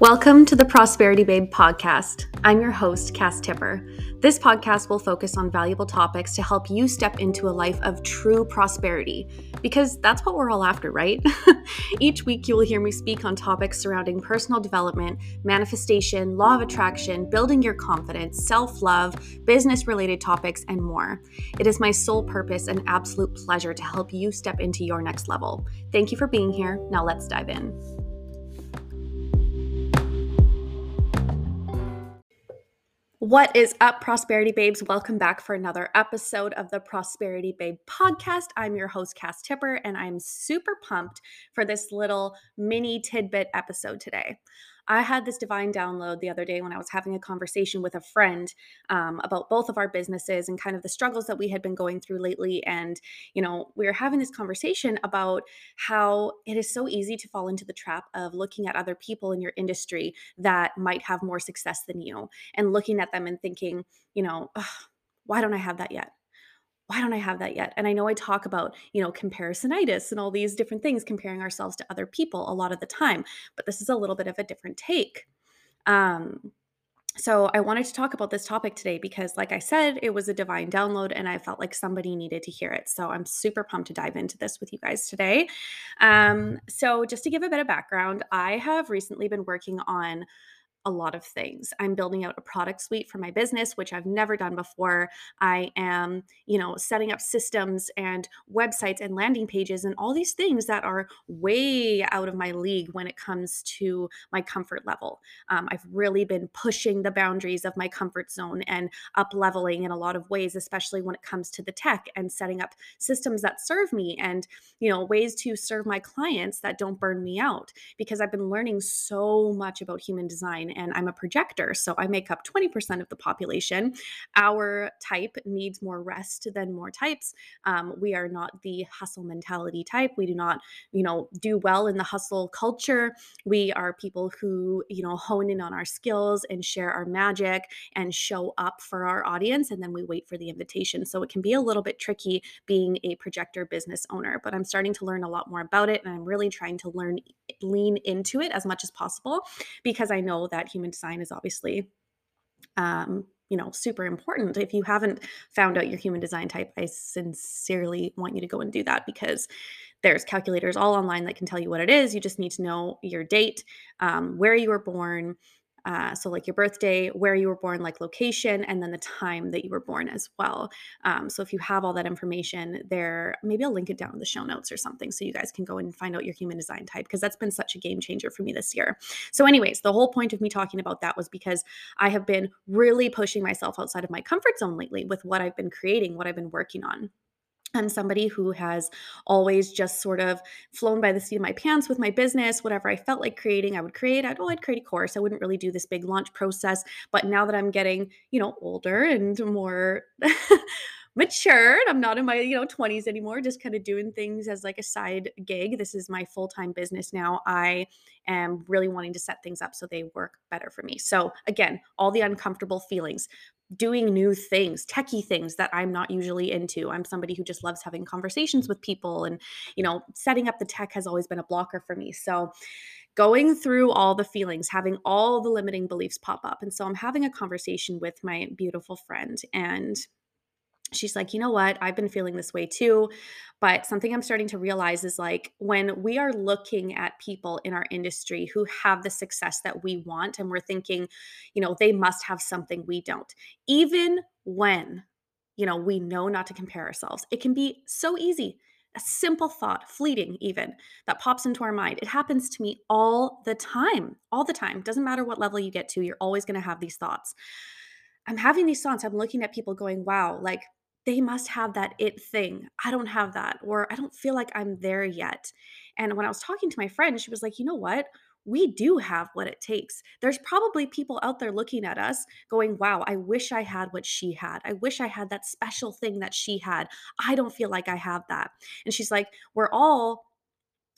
Welcome to the Prosperity Babe podcast. I'm your host, Cass Tipper. This podcast will focus on valuable topics to help you step into a life of true prosperity, because that's what we're all after, right? Each week, you will hear me speak on topics surrounding personal development, manifestation, law of attraction, building your confidence, self love, business related topics, and more. It is my sole purpose and absolute pleasure to help you step into your next level. Thank you for being here. Now, let's dive in. What is up, Prosperity Babes? Welcome back for another episode of the Prosperity Babe podcast. I'm your host, Cass Tipper, and I'm super pumped for this little mini tidbit episode today. I had this divine download the other day when I was having a conversation with a friend um, about both of our businesses and kind of the struggles that we had been going through lately. And, you know, we were having this conversation about how it is so easy to fall into the trap of looking at other people in your industry that might have more success than you and looking at them and thinking, you know, why don't I have that yet? Why don't I have that yet? And I know I talk about, you know, comparisonitis and all these different things, comparing ourselves to other people a lot of the time, but this is a little bit of a different take. Um, so I wanted to talk about this topic today because, like I said, it was a divine download and I felt like somebody needed to hear it. So I'm super pumped to dive into this with you guys today. Um, so, just to give a bit of background, I have recently been working on a lot of things. I'm building out a product suite for my business, which I've never done before. I am, you know, setting up systems and websites and landing pages and all these things that are way out of my league when it comes to my comfort level. Um, I've really been pushing the boundaries of my comfort zone and up leveling in a lot of ways, especially when it comes to the tech and setting up systems that serve me and, you know, ways to serve my clients that don't burn me out because I've been learning so much about human design and I'm a projector. So I make up 20% of the population. Our type needs more rest than more types. Um, we are not the hustle mentality type. We do not, you know, do well in the hustle culture. We are people who, you know, hone in on our skills and share our magic and show up for our audience. And then we wait for the invitation. So it can be a little bit tricky being a projector business owner, but I'm starting to learn a lot more about it. And I'm really trying to learn, lean into it as much as possible because I know that that human design is obviously um, you know super important. If you haven't found out your human design type i sincerely want you to go and do that because there's calculators all online that can tell you what it is. You just need to know your date um, where you were born uh, so, like your birthday, where you were born, like location, and then the time that you were born as well. Um, so, if you have all that information there, maybe I'll link it down in the show notes or something so you guys can go and find out your human design type because that's been such a game changer for me this year. So, anyways, the whole point of me talking about that was because I have been really pushing myself outside of my comfort zone lately with what I've been creating, what I've been working on. I'm somebody who has always just sort of flown by the seat of my pants with my business. Whatever I felt like creating, I would create. I'd, oh, I'd create a course. I wouldn't really do this big launch process. But now that I'm getting, you know, older and more matured, I'm not in my, you know, 20s anymore, just kind of doing things as like a side gig. This is my full-time business now. I am really wanting to set things up so they work better for me. So again, all the uncomfortable feelings, doing new things, techie things that I'm not usually into. I'm somebody who just loves having conversations with people and, you know, setting up the tech has always been a blocker for me. So, going through all the feelings, having all the limiting beliefs pop up. And so I'm having a conversation with my beautiful friend and she's like, you know what? I've been feeling this way too. But something I'm starting to realize is like when we are looking at people in our industry who have the success that we want, and we're thinking, you know, they must have something we don't, even when, you know, we know not to compare ourselves, it can be so easy. A simple thought, fleeting even, that pops into our mind. It happens to me all the time, all the time. Doesn't matter what level you get to, you're always going to have these thoughts. I'm having these thoughts. I'm looking at people going, wow, like they must have that it thing. I don't have that, or I don't feel like I'm there yet. And when I was talking to my friend, she was like, you know what? We do have what it takes. There's probably people out there looking at us going, wow, I wish I had what she had. I wish I had that special thing that she had. I don't feel like I have that. And she's like, we're all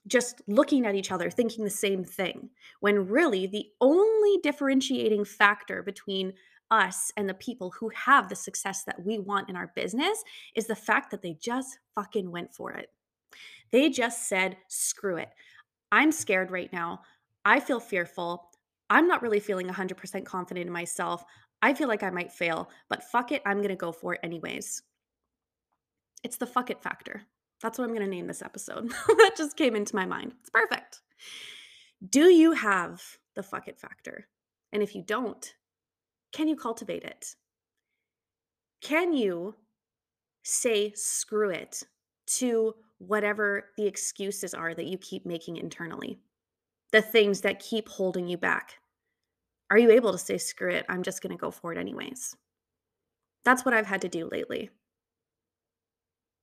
just looking at each other thinking the same thing when really the only differentiating factor between us and the people who have the success that we want in our business is the fact that they just fucking went for it. They just said, screw it. I'm scared right now. I feel fearful. I'm not really feeling 100% confident in myself. I feel like I might fail, but fuck it, I'm going to go for it anyways. It's the fuck it factor. That's what I'm going to name this episode. that just came into my mind. It's perfect. Do you have the fuck it factor? And if you don't, can you cultivate it? Can you say screw it to whatever the excuses are that you keep making internally? The things that keep holding you back. Are you able to say screw it? I'm just going to go for it anyways. That's what I've had to do lately.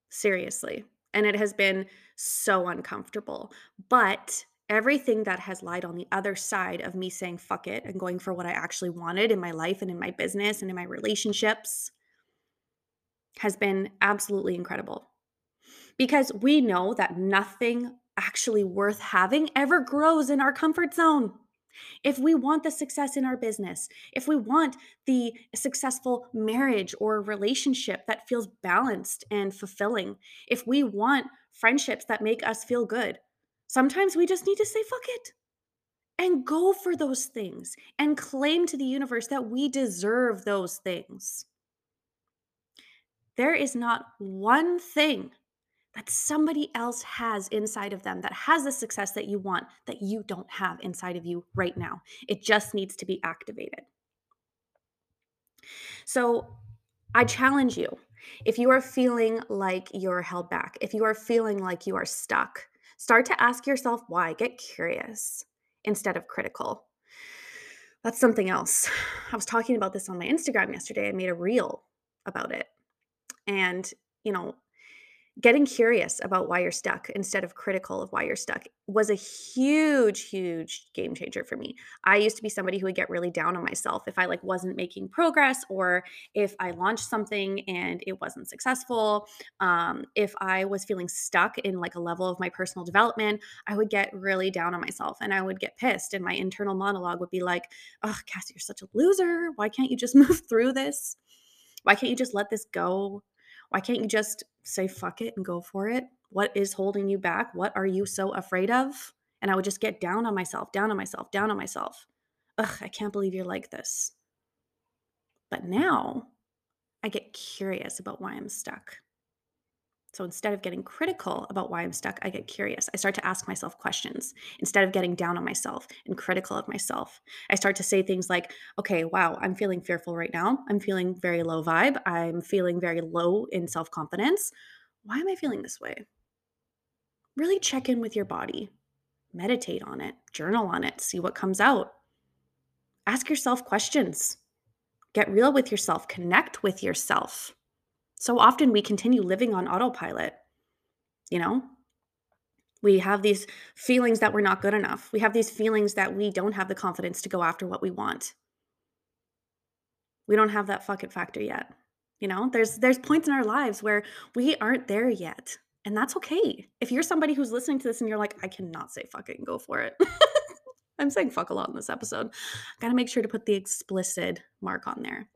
Seriously. And it has been so uncomfortable. But everything that has lied on the other side of me saying fuck it and going for what I actually wanted in my life and in my business and in my relationships has been absolutely incredible. Because we know that nothing actually worth having ever grows in our comfort zone. If we want the success in our business, if we want the successful marriage or relationship that feels balanced and fulfilling, if we want friendships that make us feel good, sometimes we just need to say, fuck it, and go for those things and claim to the universe that we deserve those things. There is not one thing that somebody else has inside of them that has the success that you want that you don't have inside of you right now. It just needs to be activated. So I challenge you if you are feeling like you're held back, if you are feeling like you are stuck, start to ask yourself why. Get curious instead of critical. That's something else. I was talking about this on my Instagram yesterday. I made a reel about it. And, you know, getting curious about why you're stuck instead of critical of why you're stuck was a huge huge game changer for me. I used to be somebody who would get really down on myself if i like wasn't making progress or if i launched something and it wasn't successful. Um, if i was feeling stuck in like a level of my personal development i would get really down on myself and i would get pissed and my internal monologue would be like oh cassie you're such a loser. Why can't you just move through this? Why can't you just let this go why can't you just say fuck it and go for it? What is holding you back? What are you so afraid of? And I would just get down on myself, down on myself, down on myself. Ugh, I can't believe you're like this. But now I get curious about why I'm stuck. So instead of getting critical about why I'm stuck, I get curious. I start to ask myself questions instead of getting down on myself and critical of myself. I start to say things like, okay, wow, I'm feeling fearful right now. I'm feeling very low vibe. I'm feeling very low in self confidence. Why am I feeling this way? Really check in with your body, meditate on it, journal on it, see what comes out. Ask yourself questions. Get real with yourself, connect with yourself. So often we continue living on autopilot. You know, we have these feelings that we're not good enough. We have these feelings that we don't have the confidence to go after what we want. We don't have that fuck it factor yet. You know, there's there's points in our lives where we aren't there yet. And that's okay. If you're somebody who's listening to this and you're like, I cannot say fuck it and go for it. I'm saying fuck a lot in this episode. Got to make sure to put the explicit mark on there.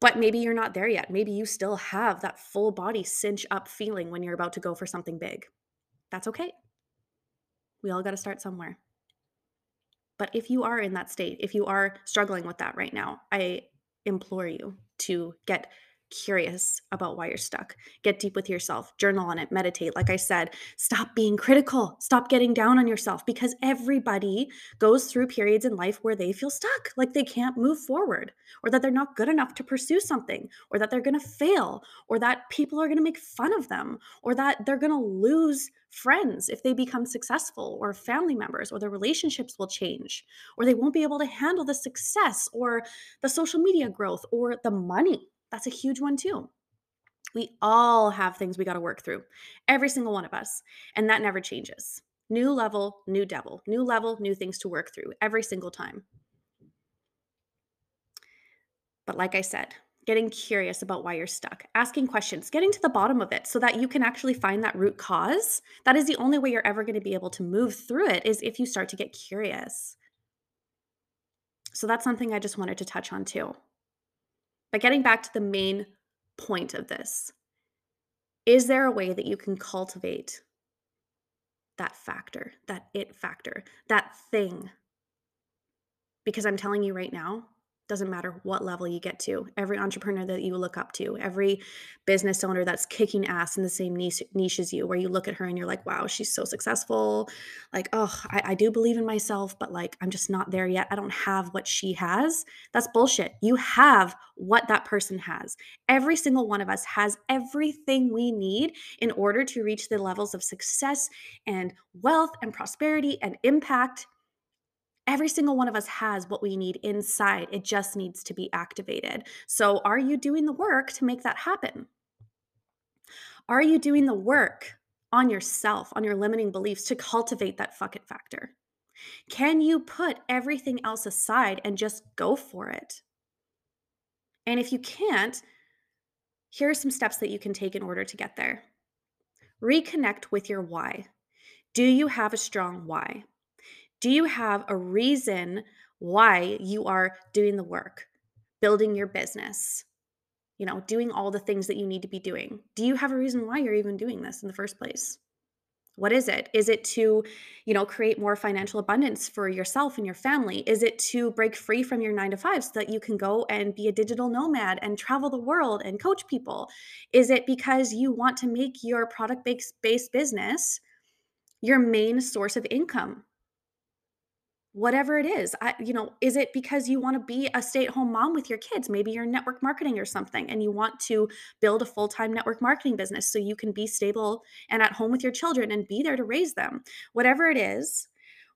But maybe you're not there yet. Maybe you still have that full body cinch up feeling when you're about to go for something big. That's okay. We all got to start somewhere. But if you are in that state, if you are struggling with that right now, I implore you to get curious about why you're stuck. Get deep with yourself, journal on it, meditate. Like I said, stop being critical, stop getting down on yourself because everybody goes through periods in life where they feel stuck, like they can't move forward, or that they're not good enough to pursue something, or that they're going to fail, or that people are going to make fun of them, or that they're going to lose friends if they become successful, or family members, or their relationships will change, or they won't be able to handle the success, or the social media growth, or the money that's a huge one too. We all have things we got to work through, every single one of us. And that never changes. New level, new devil, new level, new things to work through every single time. But like I said, getting curious about why you're stuck, asking questions, getting to the bottom of it so that you can actually find that root cause. That is the only way you're ever going to be able to move through it is if you start to get curious. So that's something I just wanted to touch on too. But getting back to the main point of this, is there a way that you can cultivate that factor, that it factor, that thing? Because I'm telling you right now, doesn't matter what level you get to every entrepreneur that you look up to every business owner that's kicking ass in the same niche, niche as you where you look at her and you're like wow she's so successful. Like oh I, I do believe in myself but like i'm just not there yet. I don't have what she has. That's bullshit. You have what that person has. Every single one of us has everything we need in order to reach the levels of success and wealth and prosperity and impact Every single one of us has what we need inside. It just needs to be activated. So, are you doing the work to make that happen? Are you doing the work on yourself, on your limiting beliefs to cultivate that fuck it factor? Can you put everything else aside and just go for it? And if you can't, here are some steps that you can take in order to get there. Reconnect with your why. Do you have a strong why? Do you have a reason why you are doing the work, building your business, you know, doing all the things that you need to be doing? Do you have a reason why you're even doing this in the first place? What is it? Is it to, you know, create more financial abundance for yourself and your family? Is it to break free from your 9 to 5 so that you can go and be a digital nomad and travel the world and coach people? Is it because you want to make your product based business your main source of income? Whatever it is I, you know is it because you want to be a stay-at-home mom with your kids? Maybe you're network marketing or something and you want to build a full-time network marketing business so you can be stable and at home with your children and be there to raise them. Whatever it is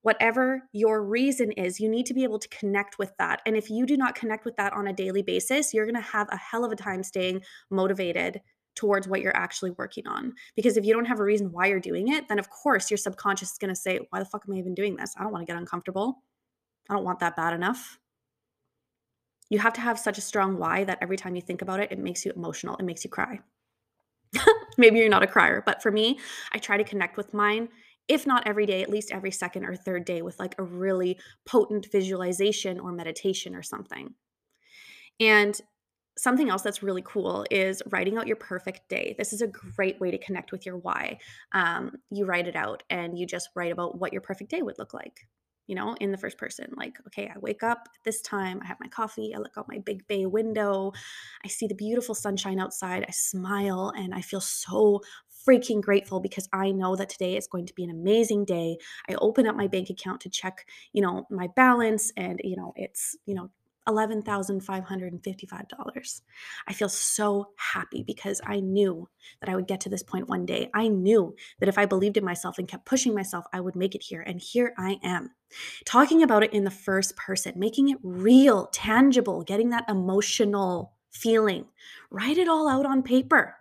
whatever your reason is you need to be able to connect with that and if you do not connect with that on a daily basis you're going to have a hell of a time staying motivated towards what you're actually working on. Because if you don't have a reason why you're doing it, then of course your subconscious is going to say, Why the fuck am I even doing this? I don't want to get uncomfortable. I don't want that bad enough. You have to have such a strong why that every time you think about it, it makes you emotional, it makes you cry. Maybe you're not a crier, but for me, I try to connect with mine if not every day, at least every second or third day with like a really potent visualization or meditation or something. And something else that's really cool is writing out your perfect day. This is a great way to connect with your why. Um, you write it out and you just write about what your perfect day would look like, you know, in the first person. Like, okay, I wake up at this time, I have my coffee, I look out my big bay window, I see the beautiful sunshine outside, I smile, and I feel so freaking grateful because I know that today is going to be an amazing day. I open up my bank account to check, you know, my balance and, you know, it's, you know, $11,555. I feel so happy because I knew that I would get to this point one day. I knew that if I believed in myself and kept pushing myself, I would make it here. And here I am, talking about it in the first person, making it real, tangible, getting that emotional feeling. Write it all out on paper.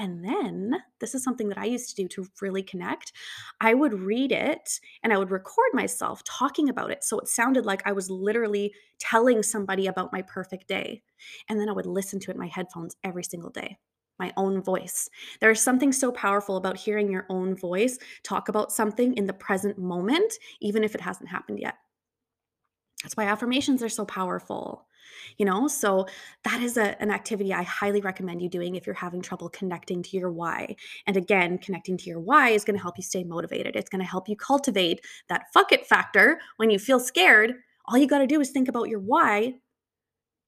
And then, this is something that I used to do to really connect. I would read it and I would record myself talking about it. So it sounded like I was literally telling somebody about my perfect day. And then I would listen to it in my headphones every single day, my own voice. There's something so powerful about hearing your own voice talk about something in the present moment, even if it hasn't happened yet. That's why affirmations are so powerful you know? So that is a, an activity i highly recommend you doing if you're having trouble connecting to your why. And again connecting to your why is going to help you stay motivated. It's going to help you cultivate that fuck it factor when you feel scared. All you got to do is think about your why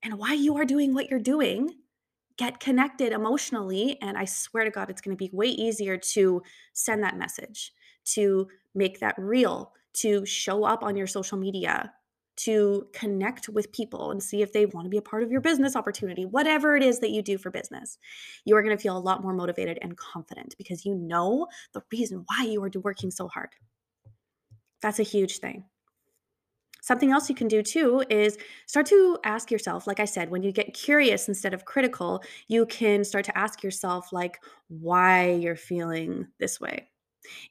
and why you are doing what you're doing. Get connected emotionally and i swear to god it's going to be way easier to send that message to make that real to show up on your social media to connect with people and see if they want to be a part of your business opportunity, whatever it is that you do for business, you are going to feel a lot more motivated and confident because you know the reason why you are working so hard. That's a huge thing. Something else you can do too is start to ask yourself, like I said, when you get curious instead of critical, you can start to ask yourself, like, why you're feeling this way.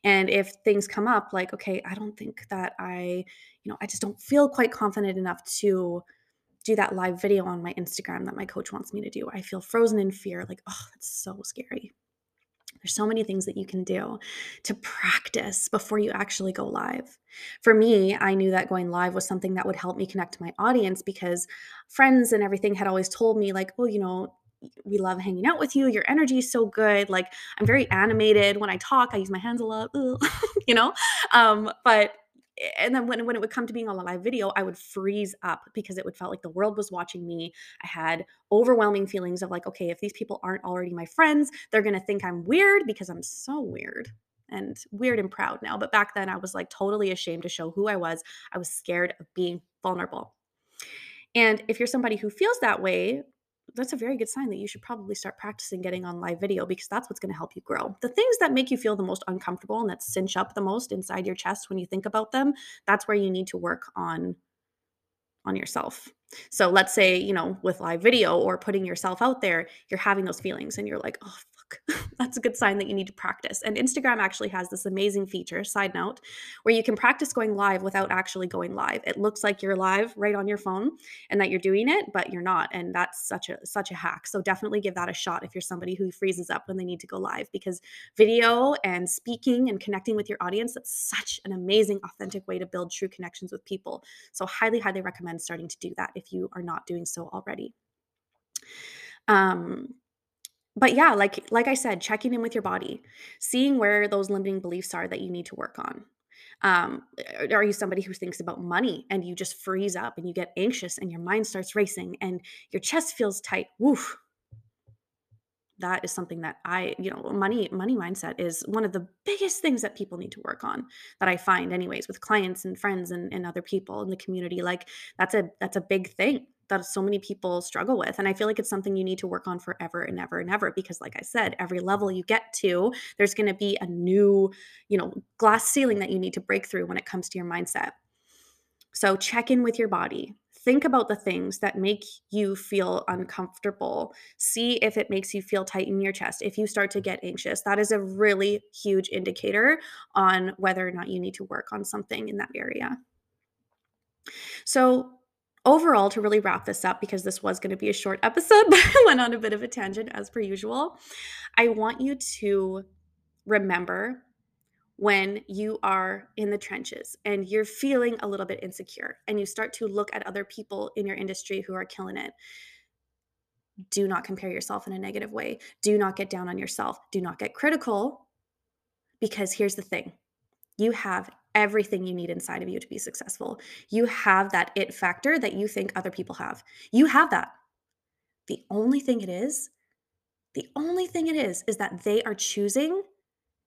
And if things come up like, okay, I don't think that I, you know, I just don't feel quite confident enough to do that live video on my Instagram that my coach wants me to do. I feel frozen in fear, like, oh, that's so scary. There's so many things that you can do to practice before you actually go live. For me, I knew that going live was something that would help me connect to my audience because friends and everything had always told me, like, oh, you know, we love hanging out with you. Your energy is so good. Like I'm very animated when I talk. I use my hands a lot, you know. Um, but and then when, when it would come to being on a live video, I would freeze up because it would felt like the world was watching me. I had overwhelming feelings of like, okay, if these people aren't already my friends, they're gonna think I'm weird because I'm so weird and weird and proud now. But back then I was like totally ashamed to show who I was. I was scared of being vulnerable. And if you're somebody who feels that way, that's a very good sign that you should probably start practicing getting on live video because that's what's going to help you grow. The things that make you feel the most uncomfortable and that cinch up the most inside your chest when you think about them, that's where you need to work on on yourself. So let's say, you know, with live video or putting yourself out there, you're having those feelings and you're like, "Oh, that's a good sign that you need to practice. And Instagram actually has this amazing feature, side note, where you can practice going live without actually going live. It looks like you're live right on your phone and that you're doing it, but you're not. And that's such a such a hack. So definitely give that a shot if you're somebody who freezes up when they need to go live because video and speaking and connecting with your audience, that's such an amazing authentic way to build true connections with people. So highly highly recommend starting to do that if you are not doing so already. Um but yeah, like like I said, checking in with your body, seeing where those limiting beliefs are that you need to work on. Um, are you somebody who thinks about money and you just freeze up and you get anxious and your mind starts racing and your chest feels tight? Woof. That is something that I, you know, money money mindset is one of the biggest things that people need to work on. That I find, anyways, with clients and friends and, and other people in the community. Like that's a that's a big thing that so many people struggle with. And I feel like it's something you need to work on forever and ever and ever because, like I said, every level you get to, there's going to be a new, you know, glass ceiling that you need to break through when it comes to your mindset. So check in with your body. Think about the things that make you feel uncomfortable. See if it makes you feel tight in your chest. If you start to get anxious, that is a really huge indicator on whether or not you need to work on something in that area. So, overall, to really wrap this up, because this was going to be a short episode, but I went on a bit of a tangent as per usual, I want you to remember when you are in the trenches and you're feeling a little bit insecure and you start to look at other people in your industry who are killing it. Do not compare yourself in a negative way. Do not get down on yourself. Do not get critical because here's the thing you have everything you need inside of you to be successful. You have that it factor that you think other people have. You have that. The only thing it is, the only thing it is, is that they are choosing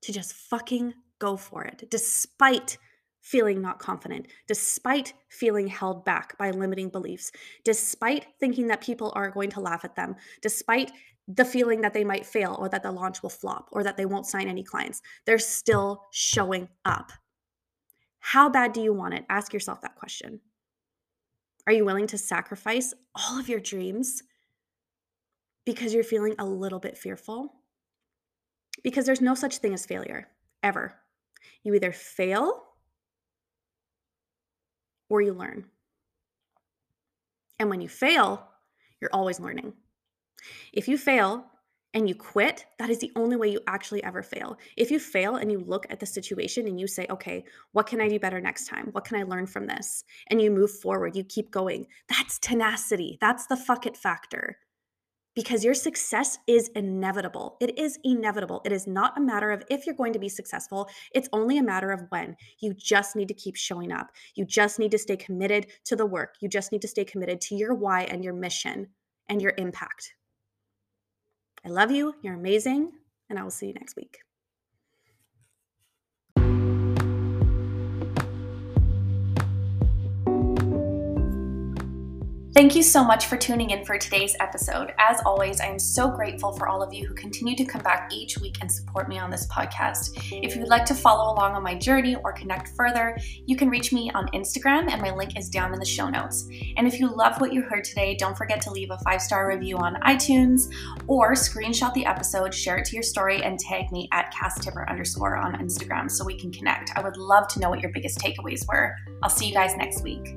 to just fucking go for it, despite feeling not confident, despite feeling held back by limiting beliefs, despite thinking that people are going to laugh at them, despite the feeling that they might fail or that the launch will flop or that they won't sign any clients. They're still showing up. How bad do you want it? Ask yourself that question. Are you willing to sacrifice all of your dreams because you're feeling a little bit fearful? Because there's no such thing as failure, ever. You either fail or you learn. And when you fail, you're always learning. If you fail, and you quit, that is the only way you actually ever fail. If you fail and you look at the situation and you say, okay, what can I do better next time? What can I learn from this? And you move forward, you keep going. That's tenacity. That's the fuck it factor. Because your success is inevitable. It is inevitable. It is not a matter of if you're going to be successful. It's only a matter of when. You just need to keep showing up. You just need to stay committed to the work. You just need to stay committed to your why and your mission and your impact. I love you. You're amazing. And I will see you next week. Thank you so much for tuning in for today's episode. As always, I am so grateful for all of you who continue to come back each week and support me on this podcast. If you'd like to follow along on my journey or connect further, you can reach me on Instagram, and my link is down in the show notes. And if you love what you heard today, don't forget to leave a five star review on iTunes or screenshot the episode, share it to your story, and tag me at casstipper underscore on Instagram so we can connect. I would love to know what your biggest takeaways were. I'll see you guys next week.